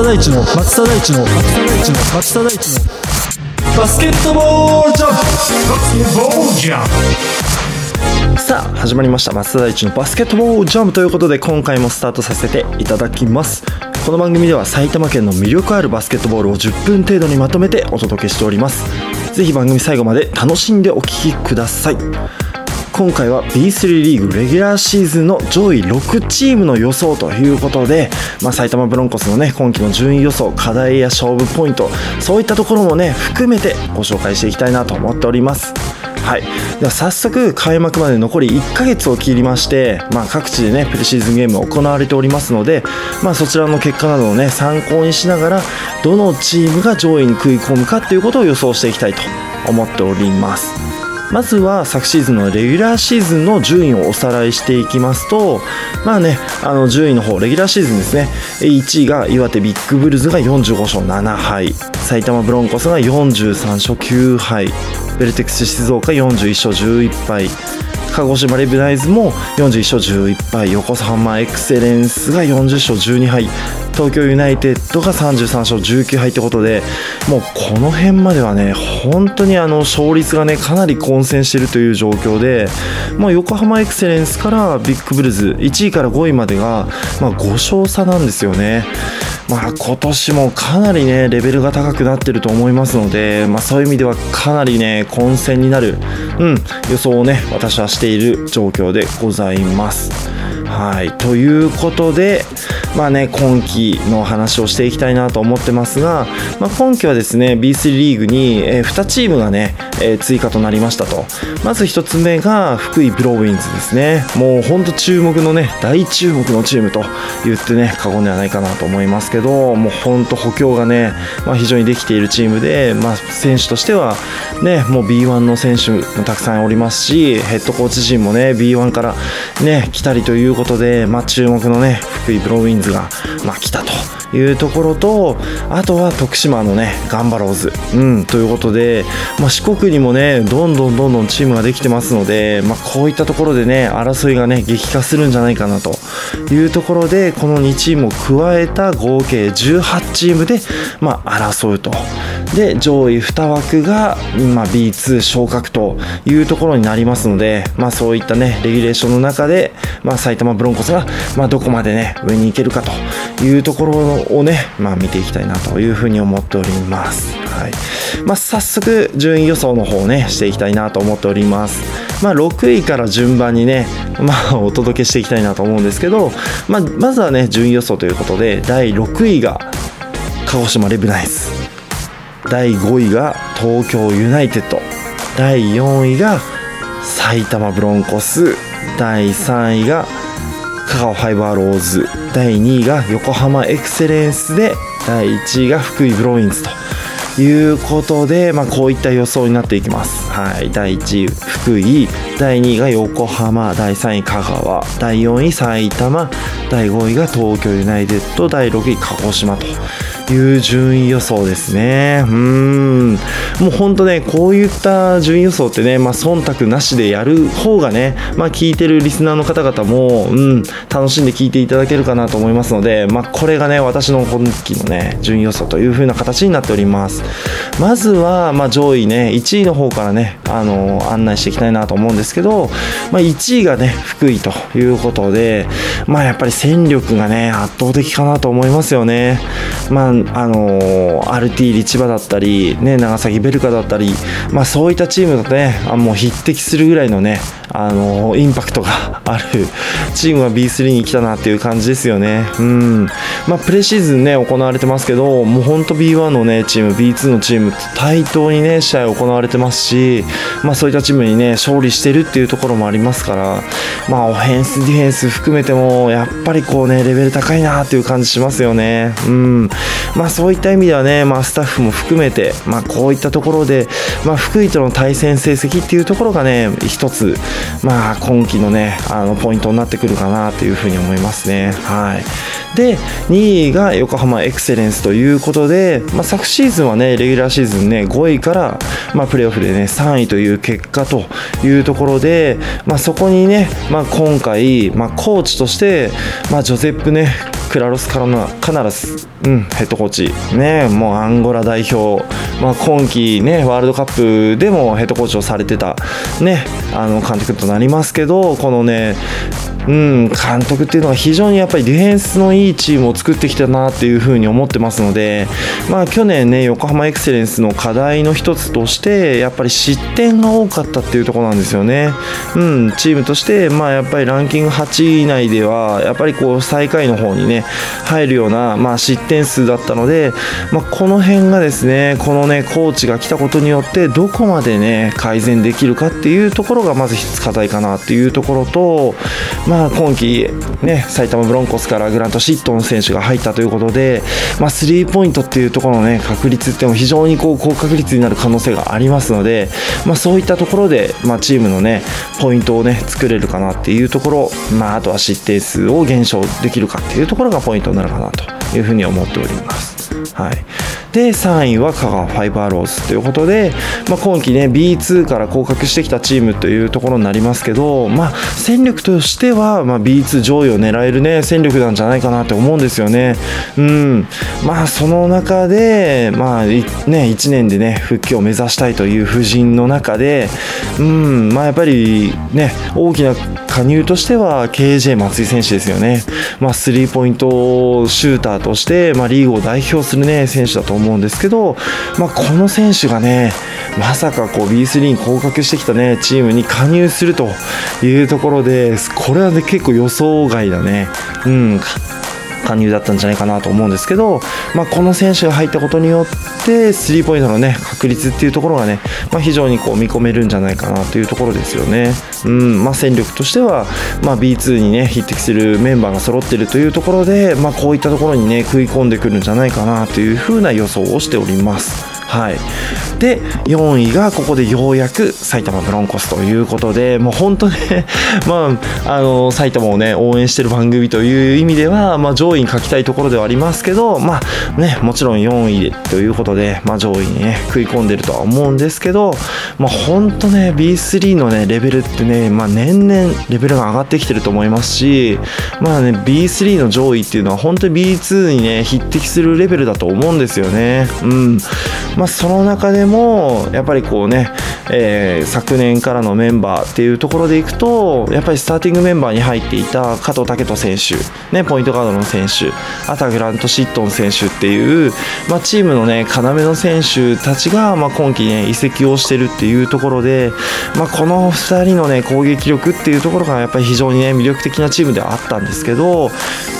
田大地の松田大地の松田大地の松田大地のバスケットボールジャンプバスケットボールジャンプさあ始まりました松田大地のバスケットボールジャンプということで今回もスタートさせていただきますこの番組では埼玉県の魅力あるバスケットボールを10分程度にまとめてお届けしておりますぜひ番組最後まで楽しんでお聴きください今回は B3 リーグレギュラーシーズンの上位6チームの予想ということで、まあ、埼玉ブロンコスのね今季の順位予想課題や勝負ポイントそういったところもね含めてご紹介していきたいなと思っております。はい、では早速開幕まで残り1ヶ月を切りまして、まあ、各地でねプレシーズンゲーム行われておりますので、まあ、そちらの結果などをね参考にしながらどのチームが上位に食い込むかっていうことを予想していきたいと思っております。まずは昨シーズンのレギュラーシーズンの順位をおさらいしていきますと、まあね、あの順位の方、レギュラーシーズンですね、1位が岩手ビッグブルーズが45勝7敗、埼玉ブロンコスが43勝9敗、ベルテックス静岡41勝11敗、鹿児島レブナイズも41勝11敗。横浜エクセレンスが40勝12敗。東京ユナイテッドが33勝19敗ってことでもうこの辺まではね本当にあの勝率がねかなり混戦しているという状況でもう横浜エクセレンスからビッグブルーズ1位から5位までが、まあ、5勝差なんですよね。まあ、今年もかなりねレベルが高くなってると思いますので、まあ、そういう意味ではかなりね混戦になる、うん、予想をね私はしている状況でございます。はい。ということで、まあね、今季の話をしていきたいなと思ってますが、まあ、今季はですね B3 リーグに、えー2チームがね、えー追加となりましたと。まず1つ目が福井ブローウィンズですね。もう本当注目のね大注目のチームと言ってね過言ではないかなと思いますけどもう本当補強がね、まあ、非常にできているチームで、まあ、選手としてはねもう B1 の選手もたくさんおりますしヘッドコーチ陣もね B1 からね来たりということことで、まあ、注目のね福井ブローウィンズが、まあ、来たと。いうところとあとは徳島のねガンバローズ、うん、ということで、まあ、四国にもねどんどんどんどんチームができてますので、まあ、こういったところでね争いがね激化するんじゃないかなと。いうところでこの2チームを加えた合計18チームで、まあ、争うと。で上位2枠が、まあ、B2 昇格というところになりますので、まあ、そういったねレギュレーションの中で、まあ、埼玉ブロンコスが、まあ、どこまでね上に行けるかというところをね、まあ、見ていきたいなというふうに思っております。はいまあ、早速順位予想の方をねしていきたいなと思っております。まあ、6位から順番にね、まあ、お届けしていきたいなと思うんですけど、まあ、まずはね順位予想ということで第6位が鹿児島レブナイズ第5位が東京ユナイテッド第4位が埼玉ブロンコス第3位が香川ファイバーローズ第2位が横浜エクセレンスで第1位が福井ブロインズということで、まあ、こういった予想になっていきます。はい、第1位福井第2位が横浜第3位香川第4位埼玉第5位が東京ユナイテッド第6位鹿児島という順位予想ですね。うん。もう本当ね、こういった順位予想ってね、まあ、忖度なしでやる方がね、まあ、聞いてるリスナーの方々も、うん、楽しんで聞いていただけるかなと思いますので、まあ、これがね、私の今期のね、順位予想という風な形になっております。まずは、まあ、上位ね、1位の方からね、あの案内していきたいなと思うんですけど、まあ、1位がね、福井ということで、まあ、やっぱり戦力がね、圧倒的かなと思いますよね。まあ、あの RT リチバだったり、ね、長崎ベルカだったり、まあ、そういったチームとね、あもう匹敵するぐらいのね、あのインパクトが あるチームが B3 に来たなっていう感じですよね。うん。まあ、プレシーズンね、行われてますけど、もう本当 B1 のね、チーム、B2 のチームと対等にね、試合行われてますし、まあ、そういったチームにね、勝利してるっていうところもありますから、まあ、オフェンス、ディフェンス含めても、やっぱりこうね、レベル高いなっていう感じしますよね。うん。まあ、そういった意味ではね、まあ、スタッフも含めて、まあ、こういったところで、まあ、福井との対戦成績っていうところがね、一つ、まあ、今季のね、あの、ポイントになってくるかなというふうに思いますね。はい。で、2位が横浜エクセレンスということで、まあ、昨シーズンはね、レギュラーシーズンね、5位から、まあ、プレーオフでね、3位という結果というところで、まあ、そこにね、まあ、今回、まあ、コーチとして、まあ、ジョゼップね、クラロス・カロナカナラス、うん、ヘッドコーチ、ね、もうアンゴラ代表、まあ、今季、ね、ワールドカップでもヘッドコーチをされてた、ね、あの監督となりますけど、このね、うん、監督っていうのは非常にやっぱりディフェンスのいいチームを作ってきたなっていうふうに思ってますので、まあ、去年ね横浜エクセレンスの課題の一つとしてやっぱり失点が多かったっていうところなんですよね、うん、チームとして、まあ、やっぱりランキング8位以内ではやっぱりこう最下位の方にね入るような、まあ、失点数だったので、まあ、この辺がですねこのねコーチが来たことによってどこまでね改善できるかっていうところがまず一つ課題かなっていうところとまあ、今季、ね、埼玉ブロンコスからグラント・シットン選手が入ったということで、まあ、スリーポイントっていうところの、ね、確率っても非常にこう高確率になる可能性がありますので、まあ、そういったところで、まあ、チームの、ね、ポイントを、ね、作れるかなっていうところ、まあ、あとは失点数を減少できるかっていうところがポイントになるかなというふうに思っております。はい、で3位は香川ファイバーローズということで、まあ、今季ね B2 から降格してきたチームというところになりますけど、まあ、戦力としては、まあ、B2 上位を狙える、ね、戦力なんじゃないかなって思うんですよね。うんまあ、その中で、まあね、1年で、ね、復帰を目指したいという布陣の中で、うんまあ、やっぱり、ね、大きな加入としては KJ 松井選手ですよね。まあ、スリーポイントシューターとして、まあ、リーグを代表する、ね、選手だと思うんですけど、まあ、この選手がねまさかこう B3 に降格してきた、ね、チームに加入するというところでこれは、ね、結構予想外だね。うん加入だったんじゃないかなと思うんですけど、まあ、この選手が入ったことによってスリーポイントの、ね、確率っていうところがね、まあ、非常にこう見込めるんじゃないかなというところですよね。うんまあ、戦力としては、まあ、B2 に、ね、匹敵するメンバーが揃っているというところで、まあ、こういったところに、ね、食い込んでくるんじゃないかなというふうな予想をしております。はい、で4位がここでようやく埼玉ブロンコスということでもう本当ね、まあ、あの埼玉を、ね、応援している番組という意味では、まあ、上位に書きたいところではありますけど、まあね、もちろん4位ということで、まあ、上位に、ね、食い込んでるとは思うんですけど、まあ、本当ね B3 の、ね、レベルってね、まあ、年々レベルが上がってきてると思いますし、まあね、B3 の上位っていうのは本当に B2 に、ね、匹敵するレベルだと思うんですよね。うんまあ、その中でもやっぱりこうね、えー、昨年からのメンバーっていうところでいくとやっぱりスターティングメンバーに入っていた加藤武人選手、ね、ポイントガードの選手あとはグラント・シットン選手ていう、まあ、チームのね要の選手たちが、まあ、今季ね移籍をしてるっていうところで、まあ、この2人のね攻撃力っていうところがやっぱり非常にね魅力的なチームではあったんですけど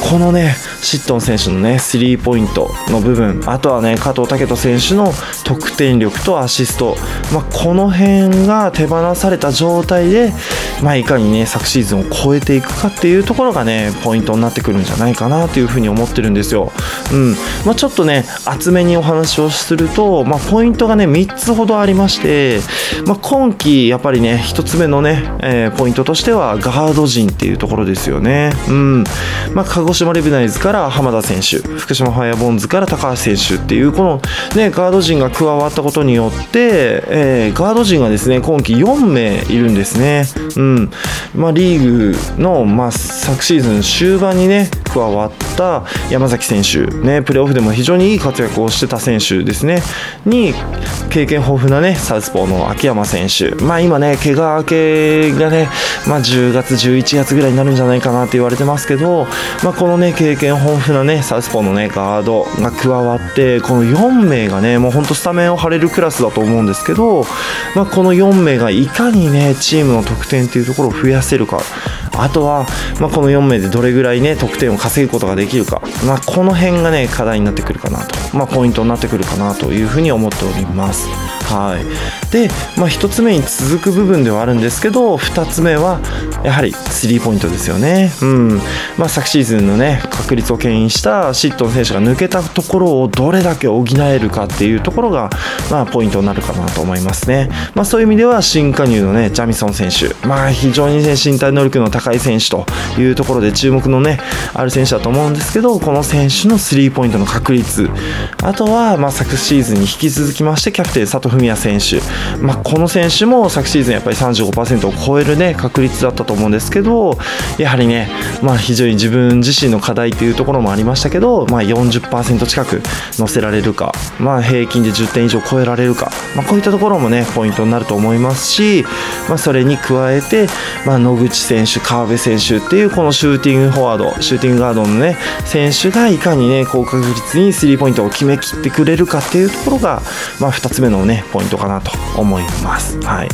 このねシットン選手のねスリーポイントの部分あとはね加藤武人選手の得点力とアシスト、まあ、この辺が手放された状態で、まあ、いかにね昨シーズンを超えていくかっていうところがねポイントになってくるんじゃないかなというふうに思ってるんですよ。うんま、まあちょっとね厚めにお話をすると、まあ、ポイントがね3つほどありまして、まあ、今季やっぱりね1つ目のね、えー、ポイントとしてはガード陣っていうところですよね。うんまあ、鹿児島レビナイズから浜田選手福島ファイアボンズから高橋選手っていうこの、ね、ガード陣が加わったことによって、えー、ガード陣がですね今季4名いるんですね。うんまあ、リーグの、まあ、昨シーズン終盤にね加わった山崎選手、ね、プレーオフでも非常にいい活躍をしてた選手ですね。に経験豊富なねサウスポーの秋山選手、まあ、今ね怪我明けがね、まあ、10月、11月ぐらいになるんじゃないかなって言われてますけど、まあ、このね経験豊富なねサウスポーのねガードが加わってこの4名がねもう本当スタメンを張れるクラスだと思うんですけど、まあ、この4名がいかにねチームの得点っていうところを増やせるか。あとは、まあ、この4名でどれぐらいね得点を稼ぐことができるか、まあ、この辺がね課題になってくるかなと、まあ、ポイントになってくるかなというふうに思っております。はい、で、まあ、1つ目に続く部分ではあるんですけど2つ目はやはりスリーポイントですよね、うん。まあ、昨シーズンの、ね、確率を牽引したシットン選手が抜けたところをどれだけ補えるかっていうところが、まあ、ポイントになるかなと思いますね、まあ、そういう意味では新加入の、ね、ジャミソン選手、まあ、非常に、ね、身体能力の高い選手というところで注目の、ね、ある選手だと思うんですけどこの選手のスリーポイントの確率。あとは、まあ、昨シーズンに引き続きましてキャプテン佐藤也選手、まあ、この選手も昨シーズンやっぱり35%を超える、ね、確率だったと思うんですけどやはりね、まあ、非常に自分自身の課題というところもありましたけど、まあ、40%近く乗せられるか、まあ、平均で10点以上超えられるか、まあ、こういったところもねポイントになると思いますし、まあ、それに加えて、まあ、野口選手、川辺選手っていうこのシューティングフォワードシューティングガードのね選手がいかにね高確率にスリーポイントを決めきってくれるかっていうところが、まあ、2つ目のねポイントかなと思います。はい、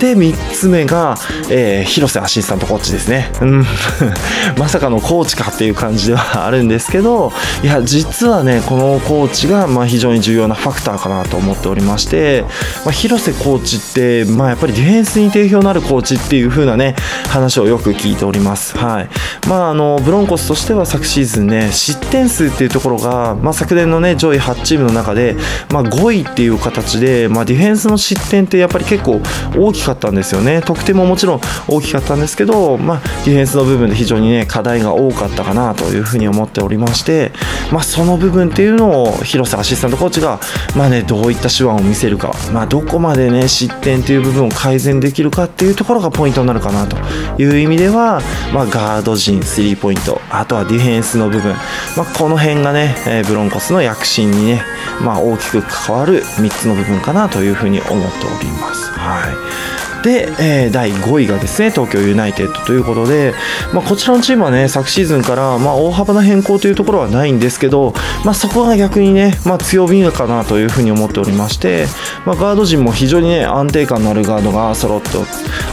で3つ目が、えー、広瀬アシスタントコーチですね。うん まさかのコーチかっていう感じではあるんですけどいや実はねこのコーチがまあ非常に重要なファクターかなと思っておりまして、まあ、広瀬コーチって、まあ、やっぱりディフェンスに定評のあるコーチっていう風なね話をよく聞いております。はいまあ、あのブロンコスとしては昨シーズンね失点数っていうところが、まあ、昨年のね上位8チームの中で、まあ、5位っていう形で、まあ、ディフェンスの失点ってやっぱり結構大きかったんですよね。得点ももちろん大きかったんですけど、まあ、ディフェンスの部分で非常にね課題が多かったかなというふうに思っておりまして、まあ、その部分っていうのを広瀬アシスタントコーチが、まあね、どういった手腕を見せるか、まあ、どこまでね失点という部分を改善できるかっていうところがポイントになるかなという意味では、まあ、ガード陣スリーポイントあとはディフェンスの部分、まあ、この辺がね、えブロンコスの躍進にね、まあ、大きく関わる3つの部分かなというふうに思っております。はいで、えー第5位がですね東京ユナイテッドということで、まあ、こちらのチームはね昨シーズンから、まあ、大幅な変更というところはないんですけど、まあ、そこが逆にね、まあ、強みかなというふうに思っておりまして、まあ、ガード陣も非常にね安定感のあるガードが揃って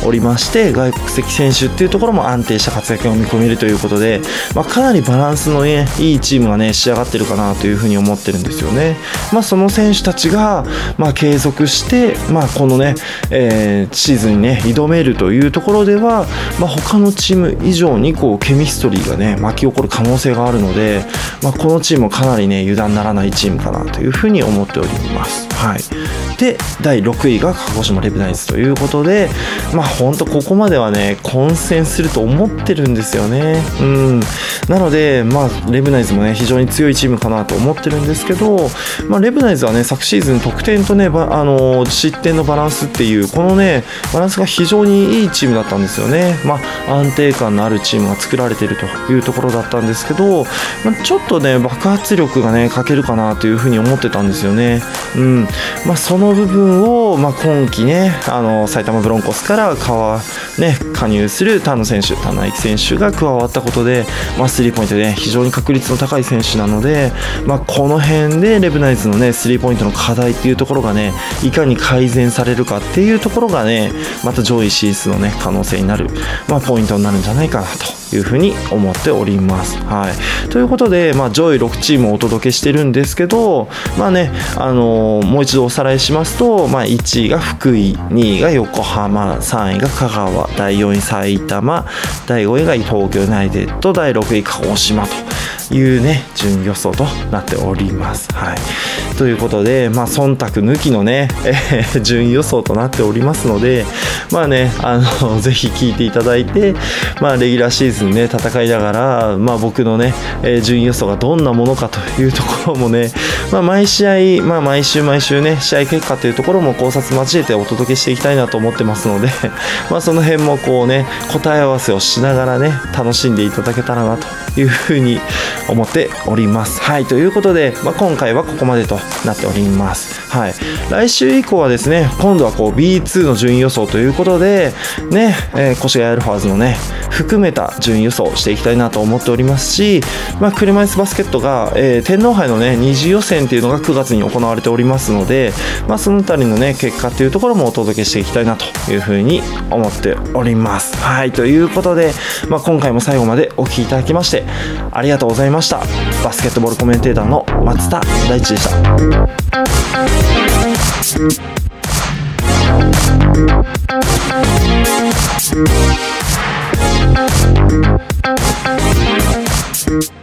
おりまして外国籍選手っていうところも安定した活躍を見込めるということで、まあ、かなりバランスの、ね、いいチームがね仕上がってるかなというふうに思ってるんですよね。まあ、その選手たちが、まあ、継続して、まあ、このね、えーシーズンにね挑めるというところでは、まあ、他のチーム以上にこうケミストリーがね巻き起こる可能性があるので、まあ、このチームもかなりね油断ならないチームかなというふうに思っております。はい、で第6位が鹿児島レブナイズということでまあ本当ここまではね混戦すると思ってるんですよね。うん、なので、まあ、レブナイズもね非常に強いチームかなと思ってるんですけど、まあ、レブナイズはね昨シーズン得点とねあの失点のバランスっていうこのねバランスが非常にいいチームだったんですよね。まあ、安定感のあるチームが作られているというところだったんですけど、まあ、ちょっとね爆発力がね欠けるかなというふうに思ってたんですよね。うんまあ、その部分を、まあ、今季ねあの埼玉ブロンコスから川、ね、加入する田野選手田内選手が加わったことで、まあ、スリーポイントで、ね、非常に確率の高い選手なので、まあ、この辺でレブナイズのねスリーポイントの課題っていうところがねいかに改善されるかっていうところがねまた上位進出のね可能性になる、まあ、ポイントになるんじゃないかなというふうに思っております。はい、ということで、まあ、上位6チームをお届けしてるんですけど、まあねあのーもう一度おさらいしますと、まあ、1位が福井2位が横浜3位が香川第4位埼玉第5位が東京ユナイテッド第6位鹿児島というね順予想となっております。はい、ということで、まあ、忖度抜きのね、えー順予想となっておりますので、まあね、あの ぜひ聞いていただいて、まあ、レギュラーシーズンね戦いながら、まあ、僕のね、えー順位予想がどんなものかというところもね、まあ、毎試合、まあ、毎週毎週ね試合結果というところも考察交えてお届けしていきたいなと思ってますので、まあ、その辺もこうね答え合わせをしながらね楽しんでいただけたらなというふうに思っております。はいということで、まあ、今回はここまでとなっております。はい、来週以降はですね今度はこう B2 の順位予想ということでね、えー、越谷アルファーズのね含めた順位予想していきたいなと思っておりますし、まあ、車椅子バスケットが、えー天皇杯のね二次予選っていうのが9月に行われておりますので、まあ、そのあたりのね結果っていうところもお届けしていきたいなというふうに思っております。はいということで、まあ、今回も最後までお聴きいただきましてありがとうございますました。バスケットボールコメンテーターの松田大地でした。